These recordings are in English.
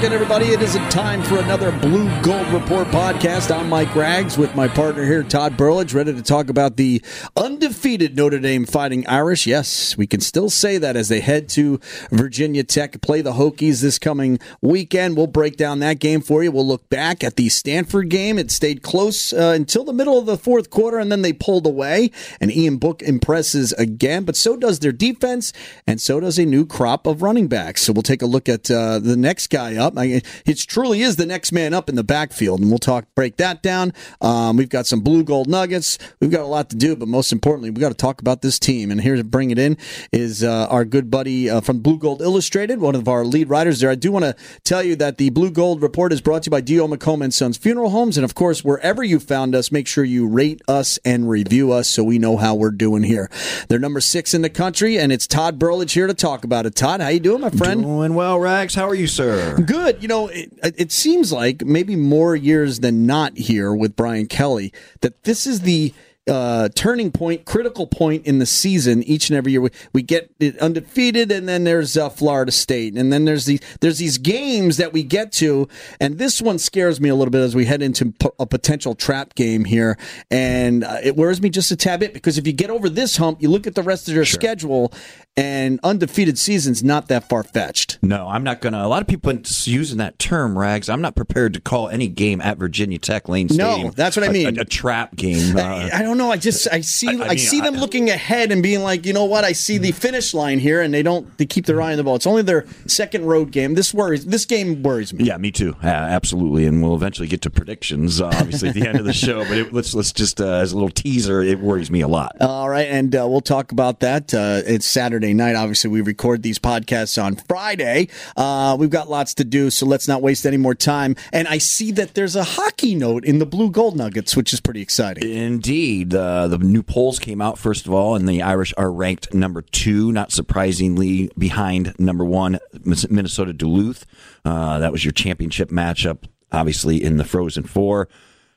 Well, everybody. It is a time for another Blue Gold Report podcast. I'm Mike Rags with my partner here, Todd Burlage, ready to talk about the undefeated Notre Dame Fighting Irish. Yes, we can still say that as they head to Virginia Tech, play the Hokies this coming weekend. We'll break down that game for you. We'll look back at the Stanford game. It stayed close uh, until the middle of the fourth quarter, and then they pulled away. And Ian Book impresses again, but so does their defense, and so does a new crop of running backs. So we'll take a look at uh, the next guy up. I, it truly is the next man up in the backfield, and we'll talk break that down. Um, we've got some blue gold nuggets. We've got a lot to do, but most importantly, we've got to talk about this team. And here to bring it in is uh, our good buddy uh, from Blue Gold Illustrated, one of our lead writers there. I do want to tell you that the Blue Gold Report is brought to you by D.O. McComb and Sons Funeral Homes, and of course, wherever you found us, make sure you rate us and review us so we know how we're doing here. They're number six in the country, and it's Todd Burlage here to talk about it. Todd, how you doing, my friend? Doing well, Rags. How are you, sir? Good. You know, it, it seems like maybe more years than not here with Brian Kelly that this is the uh, turning point, critical point in the season. Each and every year, we, we get it undefeated, and then there's uh, Florida State, and then there's these there's these games that we get to, and this one scares me a little bit as we head into p- a potential trap game here, and uh, it worries me just a tad bit because if you get over this hump, you look at the rest of your sure. schedule, and undefeated season's not that far fetched. No, I'm not gonna. A lot of people using that term, Rags. I'm not prepared to call any game at Virginia Tech Lane Stadium. No, that's what I mean. A, a, a trap game. I, I, don't know. I just I see I, I, I mean, see them looking ahead and being like, you know what? I see the finish line here, and they don't. They keep their eye on the ball. It's only their second road game. This worries. This game worries me. Yeah, me too. Uh, absolutely. And we'll eventually get to predictions, uh, obviously at the end of the show. But it, let's let's just uh, as a little teaser, it worries me a lot. All right, and uh, we'll talk about that. Uh, it's Saturday night. Obviously, we record these podcasts on Friday. Uh, we've got lots to do, so let's not waste any more time. And I see that there's a hockey note in the Blue Gold Nuggets, which is pretty exciting. Indeed, the new polls came out first of all, and the Irish are ranked number two, not surprisingly, behind number one Minnesota Duluth. Uh, that was your championship matchup, obviously in the Frozen Four.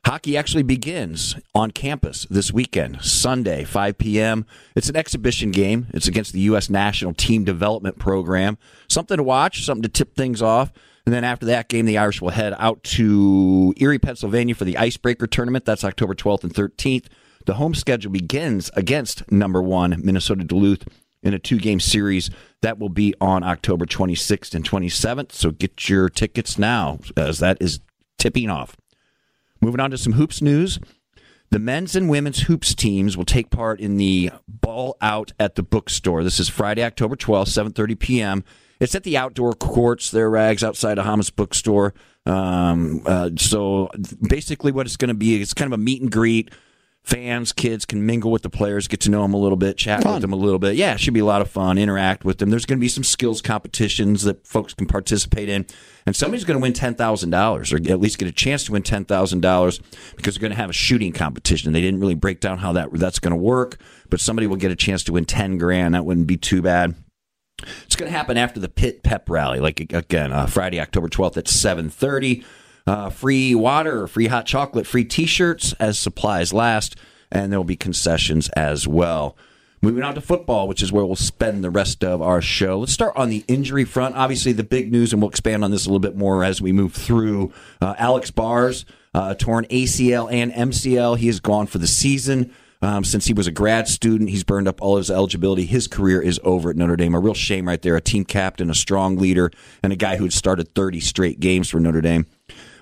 Hockey actually begins on campus this weekend, Sunday, 5 p.m. It's an exhibition game. It's against the U.S. National Team Development Program. Something to watch, something to tip things off. And then after that game, the Irish will head out to Erie, Pennsylvania for the Icebreaker Tournament. That's October 12th and 13th. The home schedule begins against number one Minnesota Duluth in a two game series that will be on October 26th and 27th. So get your tickets now as that is tipping off. Moving on to some hoops news. The men's and women's hoops teams will take part in the Ball Out at the Bookstore. This is Friday, October 12th, 7.30 p.m. It's at the outdoor courts there, Rags, outside of Hammes Bookstore. Um, uh, so basically what it's going to be, it's kind of a meet and greet fans, kids can mingle with the players, get to know them a little bit, chat fun. with them a little bit. Yeah, it should be a lot of fun, interact with them. There's going to be some skills competitions that folks can participate in. And somebody's going to win $10,000 or at least get a chance to win $10,000 because they're going to have a shooting competition. They didn't really break down how that that's going to work, but somebody will get a chance to win 10 grand. That wouldn't be too bad. It's going to happen after the Pit Pep Rally, like again, uh, Friday, October 12th at 730. Uh, free water, free hot chocolate, free T-shirts as supplies last, and there will be concessions as well. Moving on to football, which is where we'll spend the rest of our show. Let's start on the injury front. Obviously, the big news, and we'll expand on this a little bit more as we move through. Uh, Alex Bars, uh, torn ACL and MCL. He is gone for the season. Um, since he was a grad student, he's burned up all his eligibility. His career is over at Notre Dame. A real shame right there. A team captain, a strong leader, and a guy who had started 30 straight games for Notre Dame.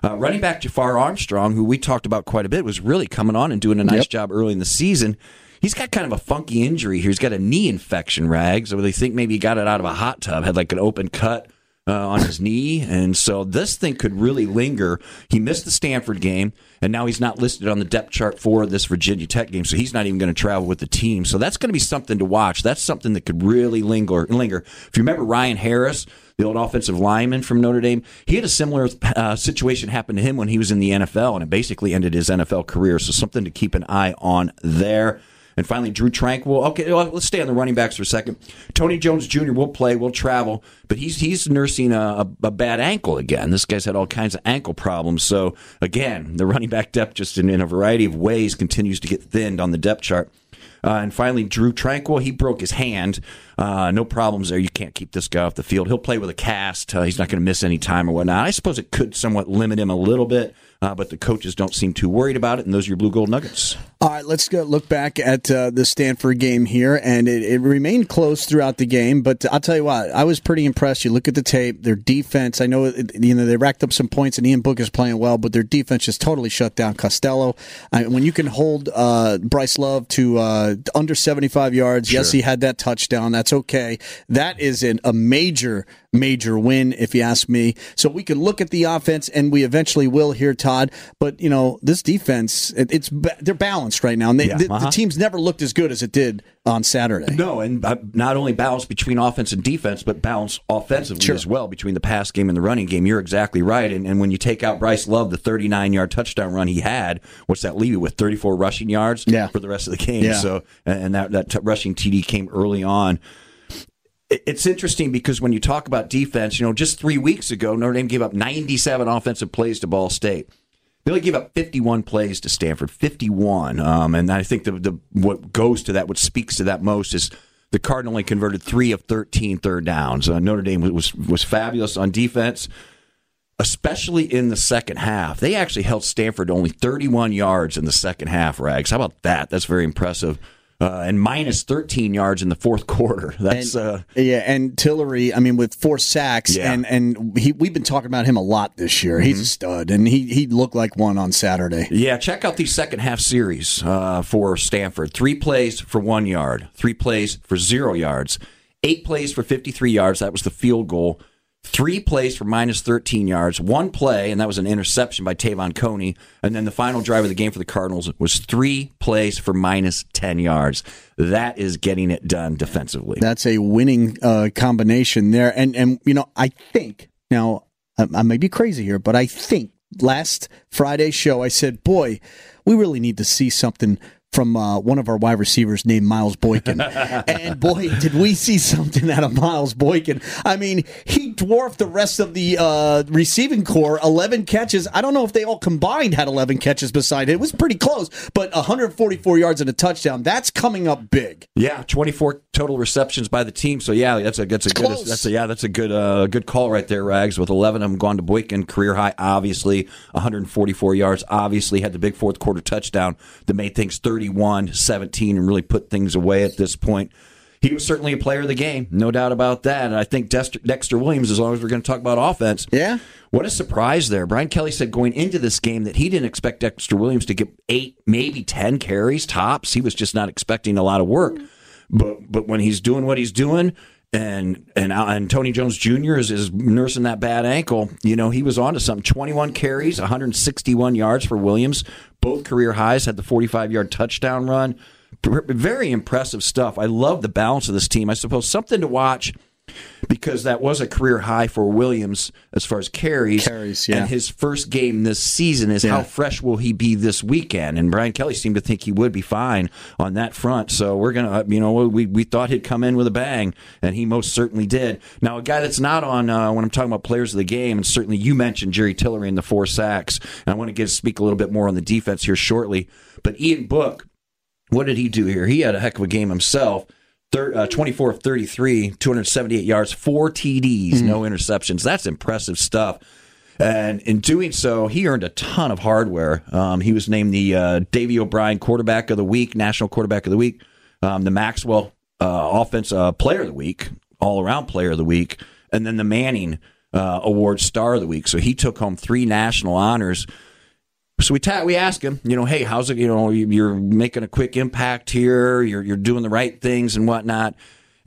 Uh, running back Jafar Armstrong, who we talked about quite a bit, was really coming on and doing a nice yep. job early in the season. He's got kind of a funky injury here. He's got a knee infection, rags. So they think maybe he got it out of a hot tub, had like an open cut uh, on his knee. And so this thing could really linger. He missed the Stanford game, and now he's not listed on the depth chart for this Virginia Tech game. So he's not even going to travel with the team. So that's going to be something to watch. That's something that could really linger. linger. If you remember Ryan Harris, the old offensive lineman from Notre Dame. He had a similar uh, situation happen to him when he was in the NFL, and it basically ended his NFL career. So something to keep an eye on there. And finally, Drew Tranquill. Okay, well, let's stay on the running backs for a second. Tony Jones Jr. will play, will travel, but he's he's nursing a, a, bad ankle again. This guy's had all kinds of ankle problems. So again, the running back depth just in, in a variety of ways continues to get thinned on the depth chart. Uh, and finally, Drew Tranquill, he broke his hand. Uh, no problems there. You can't keep this guy off the field. He'll play with a cast. Uh, he's not going to miss any time or whatnot. I suppose it could somewhat limit him a little bit uh, but the coaches don't seem too worried about it, and those are your blue gold nuggets. All right, let's go look back at uh, the Stanford game here, and it, it, remained close throughout the game. But I'll tell you what, I was pretty impressed. You look at the tape, their defense. I know you know they racked up some points, and Ian Book is playing well, but their defense just totally shut down Costello. I, when you can hold uh, Bryce Love to uh, under seventy five yards, sure. yes, he had that touchdown. That's okay. That is an, a major major win, if you ask me. So we can look at the offense, and we eventually will here, Todd. But you know, this defense, it, it's they're balanced right now, and they, yeah, the, uh-huh. the, team's never looked as good as it did on Saturday. No, and uh, not only balance between offense and defense, but balance offensively sure. as well between the pass game and the running game. You're exactly right. And, and when you take out Bryce Love, the 39 yard touchdown run he had, what's that leave you with? 34 rushing yards yeah. for the rest of the game. Yeah. So, and that that t- rushing TD came early on it's interesting because when you talk about defense, you know, just three weeks ago, Notre Dame gave up 97 offensive plays to Ball State. They only gave up 51 plays to Stanford, 51. Um, and I think the, the what goes to that, what speaks to that most is the Cardinal only converted three of 13 third downs. Uh, Notre Dame was was fabulous on defense, especially in the second half. They actually held Stanford only 31 yards in the second half. Rags, how about that? That's very impressive uh, and minus 13 yards in the fourth quarter. That's and, uh, yeah, and Tillery. I mean, with four sacks, yeah. and and he, we've been talking about him a lot this year. Mm-hmm. He's a stud, and he he looked like one on Saturday. Yeah, check out these second half series uh, for Stanford. Three plays for one yard, three plays for zero yards, eight plays for 53 yards. That was the field goal three plays for minus 13 yards, one play, and that was an interception by Te'von Coney. And then the final drive of the game for the Cardinals was three plays for minus 10 yards. That is getting it done defensively. That's a winning uh, combination there. And, and, you know, I think, now, I, I may be crazy here, but I think last Friday's show, I said, boy, we really need to see something from uh, one of our wide receivers named Miles Boykin. and boy, did we see something out of Miles Boykin. I mean, he dwarfed the rest of the uh, receiving core. 11 catches. I don't know if they all combined had 11 catches beside it. It was pretty close, but 144 yards and a touchdown. That's coming up big. Yeah, 24 total receptions by the team. So yeah, that's a that's a it's good close. that's a yeah, that's a good uh, good call right there, Rags. With 11 of them gone to Boykin, career high obviously, 144 yards. Obviously had the big fourth quarter touchdown that made things 30 31 17 and really put things away at this point. He was certainly a player of the game, no doubt about that. And I think Dexter, Dexter Williams, as long as we're going to talk about offense, yeah, what a surprise there. Brian Kelly said going into this game that he didn't expect Dexter Williams to get eight, maybe 10 carries tops. He was just not expecting a lot of work. But but when he's doing what he's doing, and and and Tony Jones Jr. is, is nursing that bad ankle. You know, he was on to something. 21 carries, 161 yards for Williams, both career highs. Had the 45 yard touchdown run. Very impressive stuff. I love the balance of this team. I suppose something to watch because that was a career high for Williams as far as carries. Carries, yeah. And his first game this season is yeah. how fresh will he be this weekend? And Brian Kelly seemed to think he would be fine on that front. So we're gonna, you know, we we thought he'd come in with a bang, and he most certainly did. Now a guy that's not on uh, when I'm talking about players of the game, and certainly you mentioned Jerry Tillery in the four sacks. And I want to get speak a little bit more on the defense here shortly. But Ian Book, what did he do here? He had a heck of a game himself thir- uh, 24 of 33, 278 yards, four TDs, mm-hmm. no interceptions. That's impressive stuff. And in doing so, he earned a ton of hardware. Um, he was named the uh, Davy O'Brien Quarterback of the Week, National Quarterback of the Week, um, the Maxwell uh, Offense uh, Player of the Week, All Around Player of the Week, and then the Manning uh, Award Star of the Week. So he took home three national honors. So we ta- we ask him, you know, hey, how's it? You know, you're making a quick impact here. You're you're doing the right things and whatnot.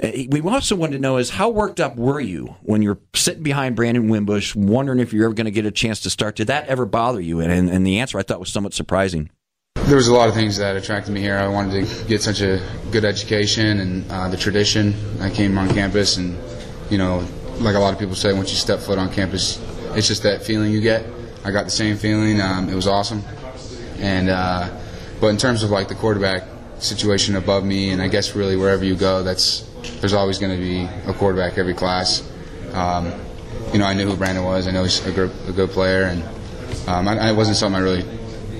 Uh, we also wanted to know is how worked up were you when you're sitting behind Brandon Wimbush, wondering if you're ever going to get a chance to start? Did that ever bother you? And, and the answer I thought was somewhat surprising. There was a lot of things that attracted me here. I wanted to get such a good education and uh, the tradition. I came on campus, and you know, like a lot of people say, once you step foot on campus, it's just that feeling you get. I got the same feeling. Um, it was awesome. And uh, but in terms of like the quarterback situation above me, and I guess really wherever you go, that's there's always going to be a quarterback every class. Um, you know, I knew who Brandon was. I know he's a good, a good player, and um, I, I wasn't something I really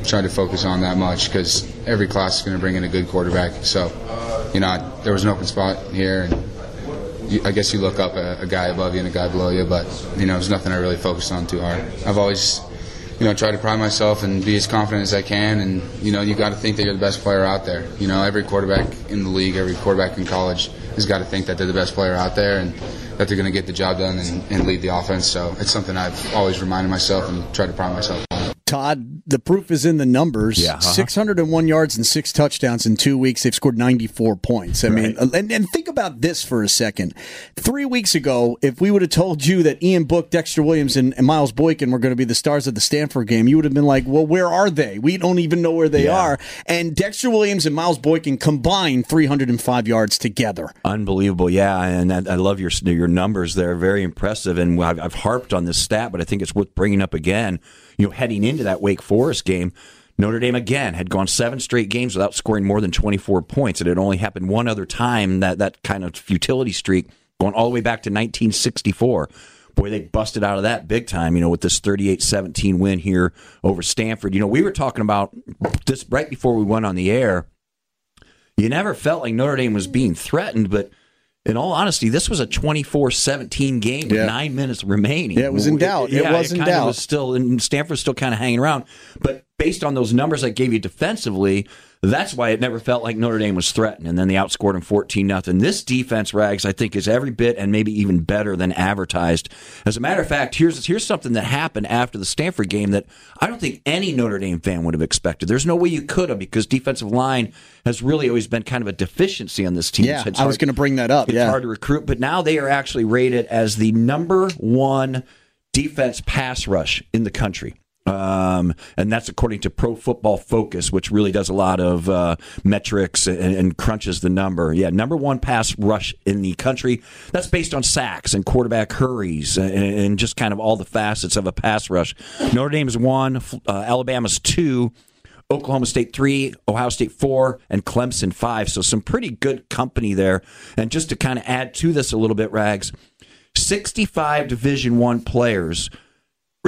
tried to focus on that much because every class is going to bring in a good quarterback. So, you know, I, there was an open spot here, and you, I guess you look up a, a guy above you and a guy below you, but you know, there's nothing I really focused on too hard. I've always you know, try to pride myself and be as confident as I can. And you know, you got to think that you're the best player out there. You know, every quarterback in the league, every quarterback in college has got to think that they're the best player out there and that they're going to get the job done and, and lead the offense. So it's something I've always reminded myself and tried to pride myself. Todd, the proof is in the numbers. Yeah, uh-huh. 601 yards and six touchdowns in two weeks. They've scored 94 points. I mean, and, and think about this for a second. Three weeks ago, if we would have told you that Ian Book, Dexter Williams, and, and Miles Boykin were going to be the stars of the Stanford game, you would have been like, well, where are they? We don't even know where they Yeah. are. And Dexter Williams and Miles Boykin combined 305 yards together. Unbelievable, yeah, and I, I love your your numbers. They're very impressive, and I've, I've harped on this stat, but I think it's worth bringing up again. You know, heading into that Wake Forest game, Notre Dame again had gone seven straight games without scoring more than twenty four points. It had only happened one other time that that kind of futility streak, going all the way back to nineteen sixty four. Boy, they busted out of that big time, you know, with this 38-17 win here over Stanford. You know, we were talking about this right before we went on the air you never felt like Notre Dame was being threatened, but in all honesty, this was a 24-17 game with Yeah. nine minutes remaining. Yeah, it was in doubt. It Yeah, was in kinda doubt. Was still, and Stanford's still kind of hanging around. But based on those numbers I gave you defensively, that's why it never felt like Notre Dame was threatened. And then they outscored them 14 nothing. This defense, Rags, I think, is every bit and maybe even better than advertised. As a matter of fact, here's here's something that happened after the Stanford game that I don't think any Notre Dame fan would have expected. There's no way you could have because defensive line has really always been kind of a deficiency on this team. Yeah, I was going to bring that up. it's Yeah. hard to recruit, but now they are actually rated as the number one defense pass rush in the country. Um, and that's according to Pro Football Focus, which really does a lot of uh, metrics and, and crunches the number. Yeah, number one pass rush in the country. That's based on sacks and quarterback hurries and, and just kind of all the facets of a pass rush. Notre Dame's one, uh, Alabama's two. Oklahoma State three, Ohio State four, and Clemson five. So some pretty good company there. And just to kind of add to this a little bit, Rags, sixty-five Division One players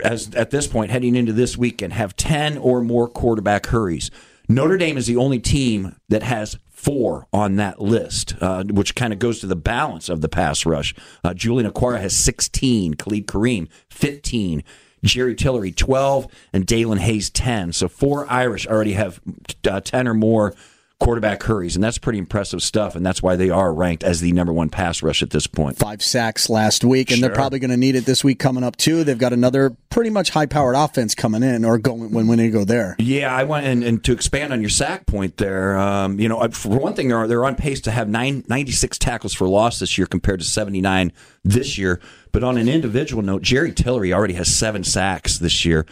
as at this point heading into this weekend have 10 or more quarterback hurries. Notre Dame is the only team that has four on that list, uh, which kind of goes to the balance of the pass rush. Uh, Julian Okwara has 16, Khalid Kareem 15, Jerry Tillery 12, and Daelin Hayes 10. So four Irish already have uh, 10 or more quarterback hurries, and that's pretty impressive stuff, and that's why they are ranked as the number one pass rush at this point. Five sacks last week, and they're probably going to need it this week coming up too. They've got another pretty much high-powered offense coming in, or going when when they go there. Yeah, I went and, and to expand on your sack point there. Um, you know, uh, for one thing, they're they're on pace to have nine, 96 tackles for loss this year compared to 79 this year. But on an individual note, Jerry Tillery already has seven sacks this year.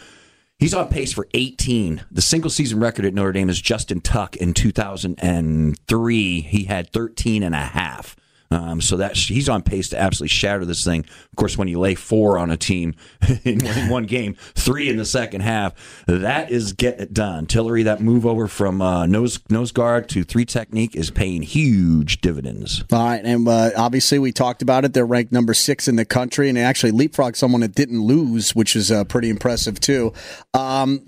He's on pace for 18. The single season record at Notre Dame is Justin Tuck in 2003. He had 13 and a half. Um, so that he's on pace to absolutely shatter this thing. Of course, when you lay four on a team in one, game, three in the second half, that is getting it done. Tillery, that move over from uh, nose nose guard to three technique is paying huge dividends. All right, and uh, obviously we talked about it. They're ranked number six in the country, and they actually leapfrogged someone that didn't lose, which is uh, pretty impressive too. Um,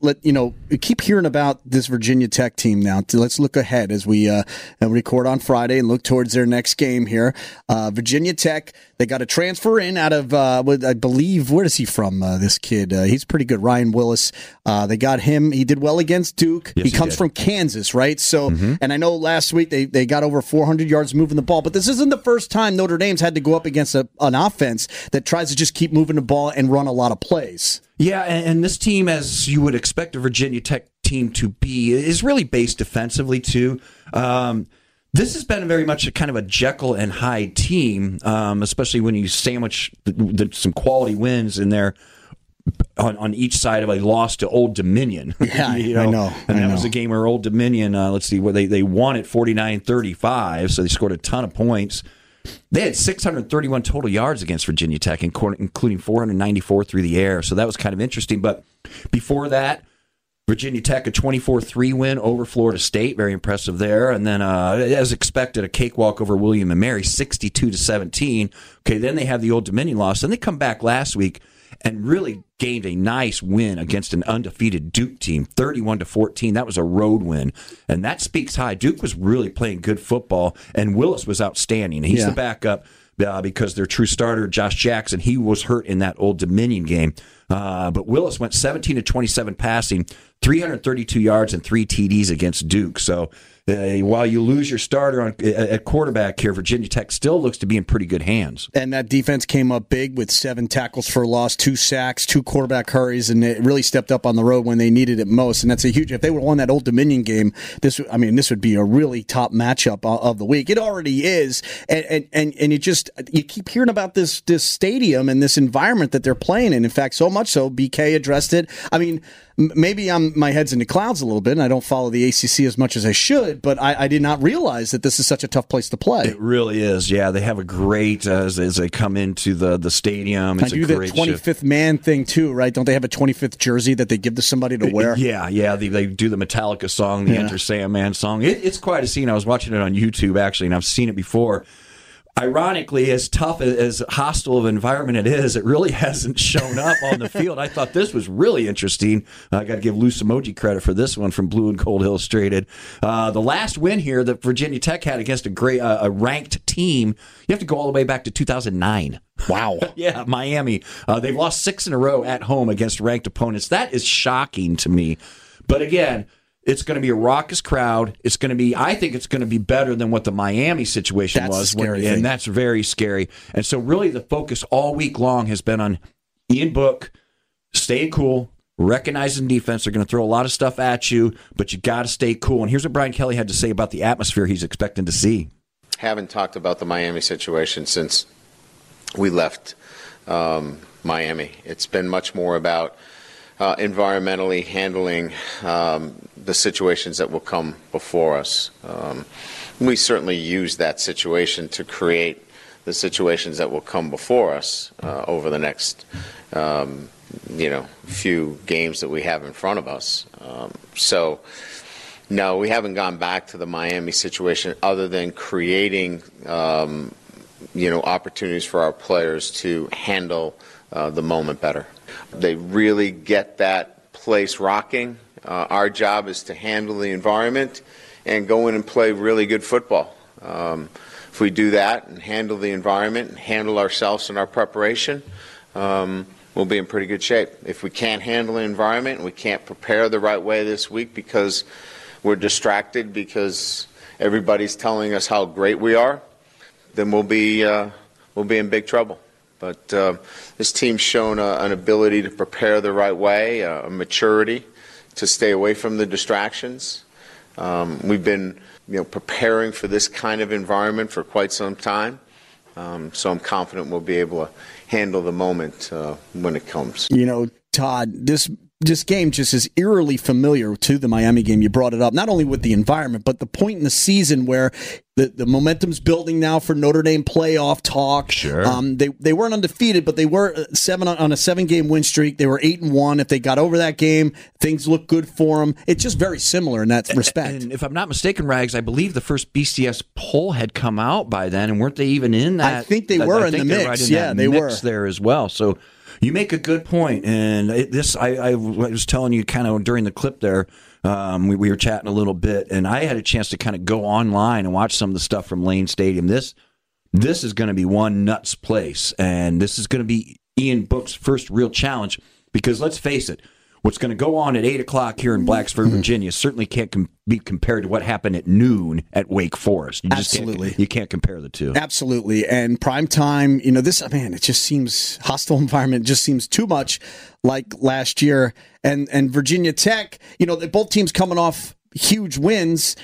let you know, keep hearing about this Virginia Tech team now. Let's look ahead as we uh, record on Friday and look towards their next game here. Uh, Virginia Tech, they got a transfer in out of, uh, I believe, where is he from? Uh, this kid, uh, he's pretty good. Ryan Willis. Uh, they got him. He did well against Duke. Yes, he comes from Kansas, right? So, and I know last week they, they got over 400 yards moving the ball, but this isn't the first time Notre Dame's had to go up against a, an offense that tries to just keep moving the ball and run a lot of plays. Yeah, and, and this team, as you would expect a Virginia Tech team to be, is really based defensively too. Um, this has been very much a kind of a Jekyll and Hyde team, um, especially when you sandwich the, the, some quality wins in there on, on each side of a loss to Old Dominion. Yeah, you I know, And I that was a game where Old Dominion, uh, let's see, where they, they won at 49-35, so they scored a ton of points. They had 631 total yards against Virginia Tech, including 494 through the air. So that was kind of interesting. But before that, Virginia Tech, a 24 3 win over Florida State. Very impressive there. And then, uh, as expected, a cakewalk over William and Mary, 62 to 17. Okay, then they have the Old Dominion loss. Then they come back last week and really gained a nice win against an undefeated Duke team, 31 to 14. That was a road win. And that speaks high. Duke was really playing good football, and Willis was outstanding. He's Yeah. the backup uh, because their true starter, Josh Jackson, he was hurt in that Old Dominion game. Uh, but Willis went 17 to 27 passing, 332 yards and three TDs against Duke. So uh, while you lose your starter on, uh, uh, at quarterback here, Virginia Tech still looks to be in pretty good hands. And that defense came up big with seven tackles for loss, two sacks, two quarterback hurries, and it really stepped up on the road when they needed it most. And that's a huge. If they would have won that Old Dominion game, this I mean, this would be a really top matchup uh, of the week. It already is, and and and, and you just you keep hearing about this this stadium and this environment that they're playing in. In fact, so much so, BK addressed it. I mean, maybe I'm my head's in the clouds a little bit, and I don't follow the ACC as much as I should, but I, I did not realize that this is such a tough place to play. It really is. Yeah, they have a great uh, as, as they come into the the stadium. I It's do a the great twenty man thing too, right? Don't they have a twenty fifth jersey that they give to somebody to wear? Yeah, yeah. They, they do the Metallica song, the Yeah. Enter Sandman song. It, it's quite a scene. I was watching it on YouTube actually, and I've seen it before. Ironically, as tough as hostile of an environment it is, it really hasn't shown up on the field. I thought this was really interesting. I got to give Lou Somogyi credit for this one from Blue and Gold Illustrated. Uh, the last win here that Virginia Tech had against a great uh, a ranked team, you have to go all the way back to 2009. Wow. Yeah, Miami. Uh, they've lost six in a row at home against ranked opponents. That is shocking to me. But again, it's going to be a raucous crowd. It's going to be, I think it's going to be better than what the Miami situation That's was. scary and thing. that's very scary. And so, really, the focus all week long has been on Ian Book staying cool, recognizing defense. They're going to throw a lot of stuff at you, but you got to stay cool. And here's what Brian Kelly had to say about the atmosphere he's expecting to see. haven't talked about the Miami situation since we left um, Miami. It's been much more about uh, environmentally handling um, the situations that will come before us. Um, we certainly use that situation to create the situations that will come before us uh, over the next, um, you know, few games that we have in front of us. Um, so. No, we haven't gone back to the Miami situation other than creating, um, you know, opportunities for our players to handle uh, the moment better. They really get that place rocking. Uh, our job is to handle the environment and go in and play really good football. Um, if we do that and handle the environment and handle ourselves in our preparation, um, we'll be in pretty good shape. If we can't handle the environment and we can't prepare the right way this week because we're distracted because everybody's telling us how great we are, then we'll be uh, we'll be in big trouble. But uh, this team's shown a, an ability to prepare the right way, a maturity to stay away from the distractions. Um, we've been you know preparing for this kind of environment for quite some time, um, so I'm confident we'll be able to handle the moment uh, when it comes. You know, Todd, this this game just is eerily familiar to the Miami game. You brought it up, not only with the environment, but the point in the season where the, the momentum's building now for Notre Dame playoff talk. Sure. Um, they they weren't undefeated, but they were uh, seven on, a seven game win streak. They were eight and one. If they got over that game, things look good for them. It's just very similar in that respect. And if I'm not mistaken, Rags, I believe the first BCS poll had come out by then, and weren't they even in that? I think they were in the mix. Right in Yeah, they mix were. there as well. So you make a good point, and it, this I, I was telling you kind of during the clip there. Um, we, we were chatting a little bit, and I had a chance to kind of go online and watch some of the stuff from Lane Stadium. This this is going to be one nuts place, and this is going to be Ian Book's first real challenge. Because let's face it, what's going to go on at eight o'clock here in Blacksburg, Mm-hmm. Virginia, certainly can't com- be compared to what happened at noon at Wake Forest. You just can't- Absolutely. you can't compare the two. Absolutely. And prime time, you know, this man, it just seems hostile environment just seems too much like last year. And and Virginia Tech, you know, both teams coming off huge wins,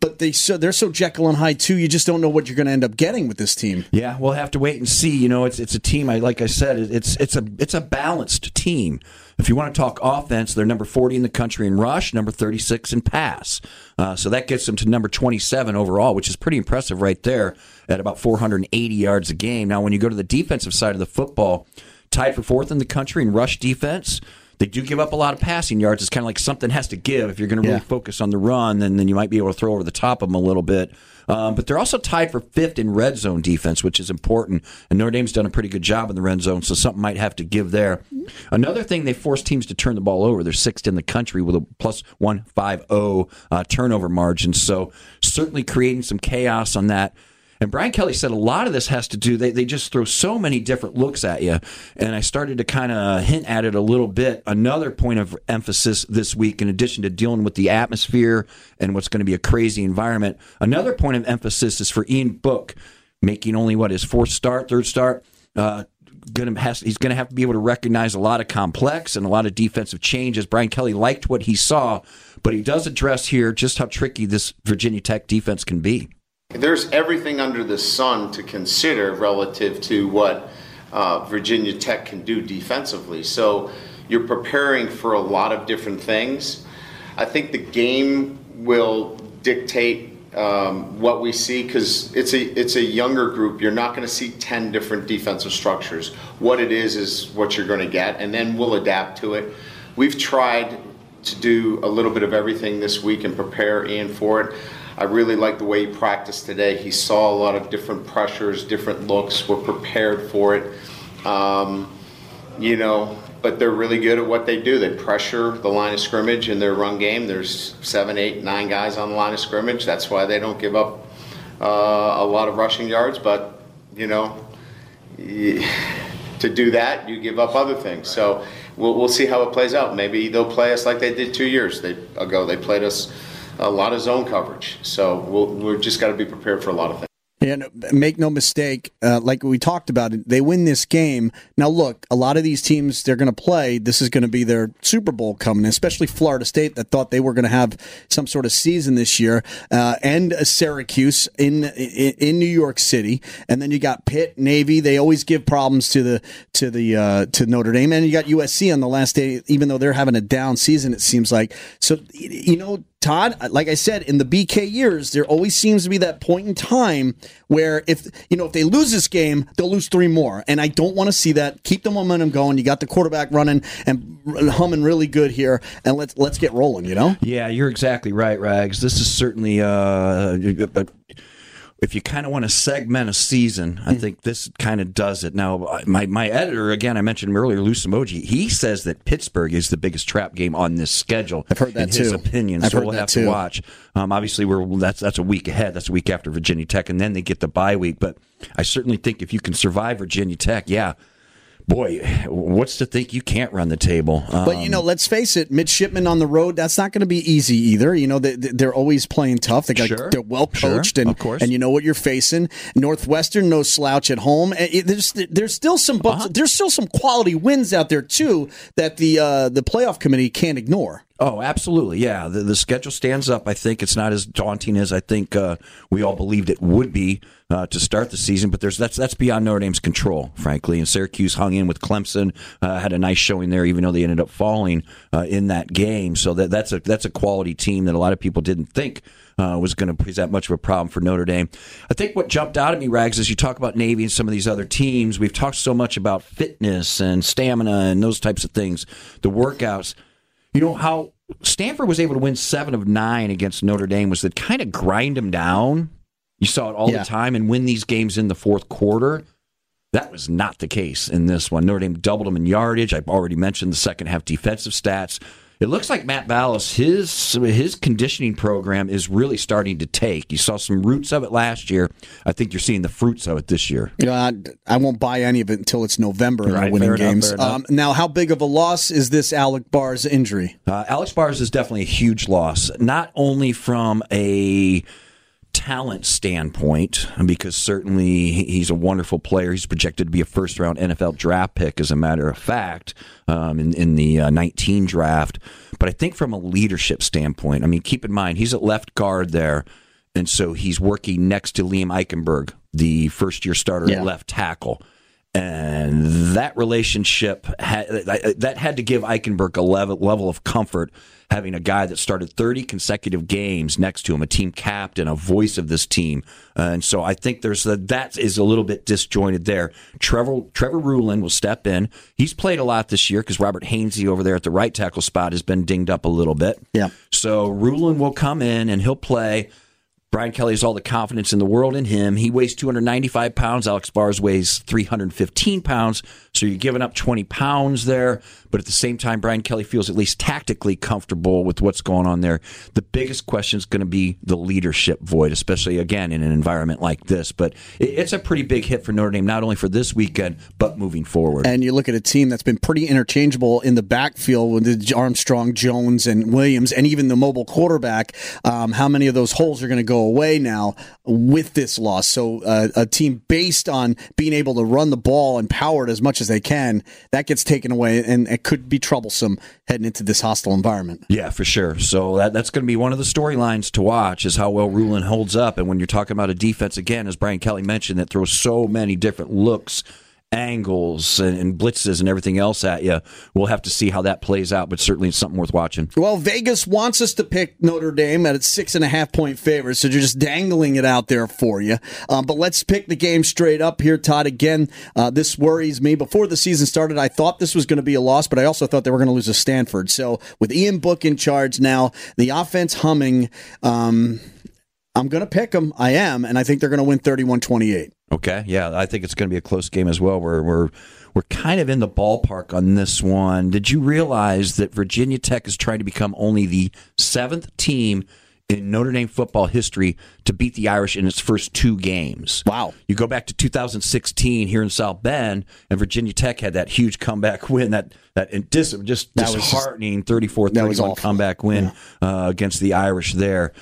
but they so they're so Jekyll and Hyde too. You just don't know what you're going to end up getting with this team. Yeah, we'll have to wait and see. You know, it's it's a team. I like I said, it's it's a it's a balanced team. If you want to talk offense, they're number forty in the country in rush, number thirty six in pass. Uh, so that gets them to number twenty seven overall, which is pretty impressive right there at about four hundred and eighty yards a game. Now, when you go to the defensive side of the football, tied for fourth in the country in rush defense. They do give up a lot of passing yards. It's kind of like something has to give. If you're going to really Yeah. focus on the run, then, then you might be able to throw over the top of them a little bit. Um, but they're also tied for fifth in red zone defense, which is important. And Notre Dame's done a pretty good job in the red zone, so something might have to give there. Another thing, they force teams to turn the ball over. They're sixth in the country with a plus 150 uh, turnover margin. So certainly creating some chaos on that. And Brian Kelly said a lot of this has to do, they, they just throw so many different looks at you. And I started to kind of hint at it a little bit. Another point of emphasis this week, in addition to dealing with the atmosphere and what's going to be a crazy environment, another point of emphasis is for Ian Book, making only what his fourth start, third start. Uh, Gonna has, he's going to have to be able to recognize a lot of complex and a lot of defensive changes. Brian Kelly liked what he saw, but he does address here just how tricky this Virginia Tech defense can be. There's everything under the sun to consider relative to what uh, Virginia Tech can do defensively. So you're preparing for a lot of different things. I think the game will dictate um, what we see because it's a it's a younger group. You're not going to see ten different defensive structures. What it is is what you're going to get, and then we'll adapt to it. We've tried to do a little bit of everything this week and prepare Ian for it. I really like the way he practiced today. He saw a lot of different pressures, different looks. We're prepared for it. Um, you know, but they're really good at what they do. They pressure the line of scrimmage in their run game. There's seven, eight, nine guys on the line of scrimmage. That's why they don't give up uh, a lot of rushing yards. But you know, to do that, you give up other things. So we'll, we'll see how it plays out. Maybe they'll play us like they did two years ago. They played us a lot of zone coverage. So we'll, we're just got to be prepared for a lot of things. And make no mistake, uh, like we talked about, they win this game. Now, look, a lot of these teams they're going to play. This is going to be their Super Bowl coming, especially Florida State that thought they were going to have some sort of season this year, uh, and uh, Syracuse in, in in New York City, and then you got Pitt, Navy. They always give problems to the to the uh, to Notre Dame, and you got USC on the last day, even though they're having a down season. It seems like so. You know, Todd, like I said, in the BK years, there always seems to be that point in time where if you know if they lose this game, they'll lose three more, and I don't want to see that. Keep the momentum going. You got the quarterback running and humming really good here, and let's let's get rolling. You know. Yeah, you're exactly right, Rags. This is certainly uh, if you kind of want to segment a season, I think this kind of does it. Now, my, my editor, again, I mentioned earlier, Lou Somogyi, he says that Pittsburgh is the biggest trap game on this schedule. I've heard that in his opinion. I've so we'll have too. to watch. Um, obviously, we're that's that's a week ahead. That's a week after Virginia Tech, and then they get the bye week. But I certainly think if you can survive Virginia Tech, yeah. Boy, what's to think you can't run the table? Um, But you know, let's face it, midshipmen on the road, that's not going to be easy either. You know, they, they're always playing tough. They got, Sure. they're well Sure. coached, and Of course. and you know what you're facing. Northwestern, no slouch at home. And it- there's there's still some Uh-huh. there's still some quality wins out there too that the uh, the playoff committee can't ignore. Oh, absolutely. Yeah. The, the schedule stands up. I think it's not as daunting as I think uh, we all believed it would be uh, to start the season, but there's that's that's beyond Notre Dame's control, frankly. And Syracuse hung in with Clemson, uh, had a nice showing there, even though they ended up falling uh, in that game. So that that's a that's a quality team that a lot of people didn't think uh, was going to present much of a problem for Notre Dame. I think what jumped out at me, Rags, as you talk about Navy and some of these other teams, we've talked so much about fitness and stamina and those types of things, the workouts. You know how Stanford was able to win seven of nine against Notre Dame was that kind of grind them down. You saw it all Yeah. the time and win these games in the fourth quarter. That was not the case in this one. Notre Dame doubled them in yardage. I've already mentioned the second half defensive stats. It looks like Matt Balis, his his conditioning program is really starting to take. You saw some roots of it last year. I think you're seeing the fruits of it this year. Know, I, I won't buy any of it until it's November and Right, they're winning games. enough. Um, now, how big of a loss is this Alex Bars' injury? Uh, Alex Bars is definitely a huge loss, not only from a talent standpoint, because certainly he's a wonderful player. He's projected to be a first round NFL draft pick, as a matter of fact, um, in, in the uh, 19 draft. But I think from a leadership standpoint, I mean, keep in mind, he's at left guard there. And so he's working next to Liam Eichenberg, the first year starter Yeah. at left tackle. And that relationship had, that had to give Eichenberg a level, level of comfort having a guy that started 30 consecutive games next to him, a team captain, a voice of this team. Uh, and so I think there's a, that is a little bit disjointed there. Trevor Trevor Ruhland will step in. He's played a lot this year because Robert Hainsey over there at the right tackle spot has been dinged up a little bit. Yeah. So Ruhland will come in and he'll play. Brian Kelly has all the confidence in the world in him. He weighs 295 pounds. Alex Bars weighs 315 pounds. So you're giving up 20 pounds there. But at the same time, Brian Kelly feels at least tactically comfortable with what's going on there. The biggest question is going to be the leadership void, especially again in an environment like this. But it's a pretty big hit for Notre Dame, not only for this weekend, but moving forward. And you look at a team that's been pretty interchangeable in the backfield with Armstrong, Jones, and Williams, and even the mobile quarterback. Um, how many of those holes are going to go away now with this loss? So uh, a team based on being able to run the ball and power it as much they can, that gets taken away. And it could be troublesome heading into this hostile environment. Yeah, for sure. So that, that's going to be one of the storylines to watch is how well Ruhland holds up. And when you're talking about a defense, again, as Brian Kelly mentioned, that throws so many different looks angles and, and, blitzes and everything else at you. We'll have to see how that plays out, but certainly it's something worth watching. Well, Vegas wants us to pick Notre Dame at its six and a half point favorite, so they're just dangling it out there for you. Um, but let's pick the game straight up here, Todd. Again, uh, this worries me. Before the season started, I thought this was going to be a loss, but I also thought they were going to lose to Stanford. So with Ian Book in charge now, the offense humming. Um, I'm going to pick them. I am, and I think they're going to win 31 28. Okay, yeah, I think it's going to be a close game as well. We're we're we're kind of in the ballpark on this one. Did you realize that Virginia Tech is trying to become only the seventh team in Notre Dame football history to beat the Irish in its first two games? Wow! You go back to 2016 here in South Bend, and Virginia Tech had that huge comeback win. That that dis, just that disheartening 34-31 comeback win yeah. uh, against the Irish there.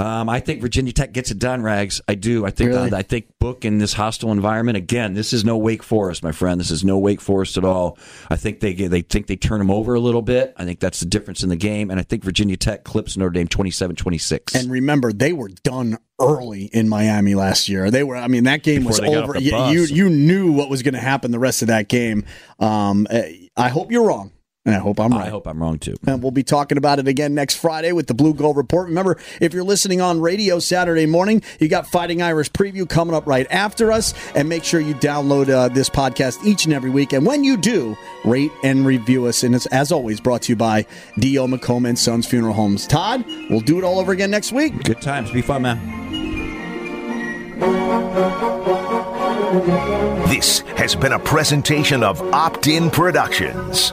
Um, I think Virginia Tech gets it done, Rags. I do. I think. Really? Uh, I think Book in this hostile environment. Again, this is no Wake Forest, my friend. This is no Wake Forest at all. I think they they think they turn them over a little bit. I think that's the difference in the game, and I think Virginia Tech clips Notre Dame 27-26. And remember, they were done early in Miami last year. They were. I mean, that game Before was over. You, you, you knew what was going to happen the rest of that game. Um, I hope you're wrong. And I hope I'm right. I hope I'm wrong too. And we'll be talking about it again next Friday with the Blue Gold Report. Remember, if you're listening on radio Saturday morning, you got Fighting Irish preview coming up right after us. And make sure you download uh, this podcast each and every week. And when you do, rate and review us. And it's, as always, brought to you by D.O. McComb and Sons Funeral Homes. Todd, we'll do it all over again next week. Good times. Be fun, man. This has been a presentation of Opt In Productions.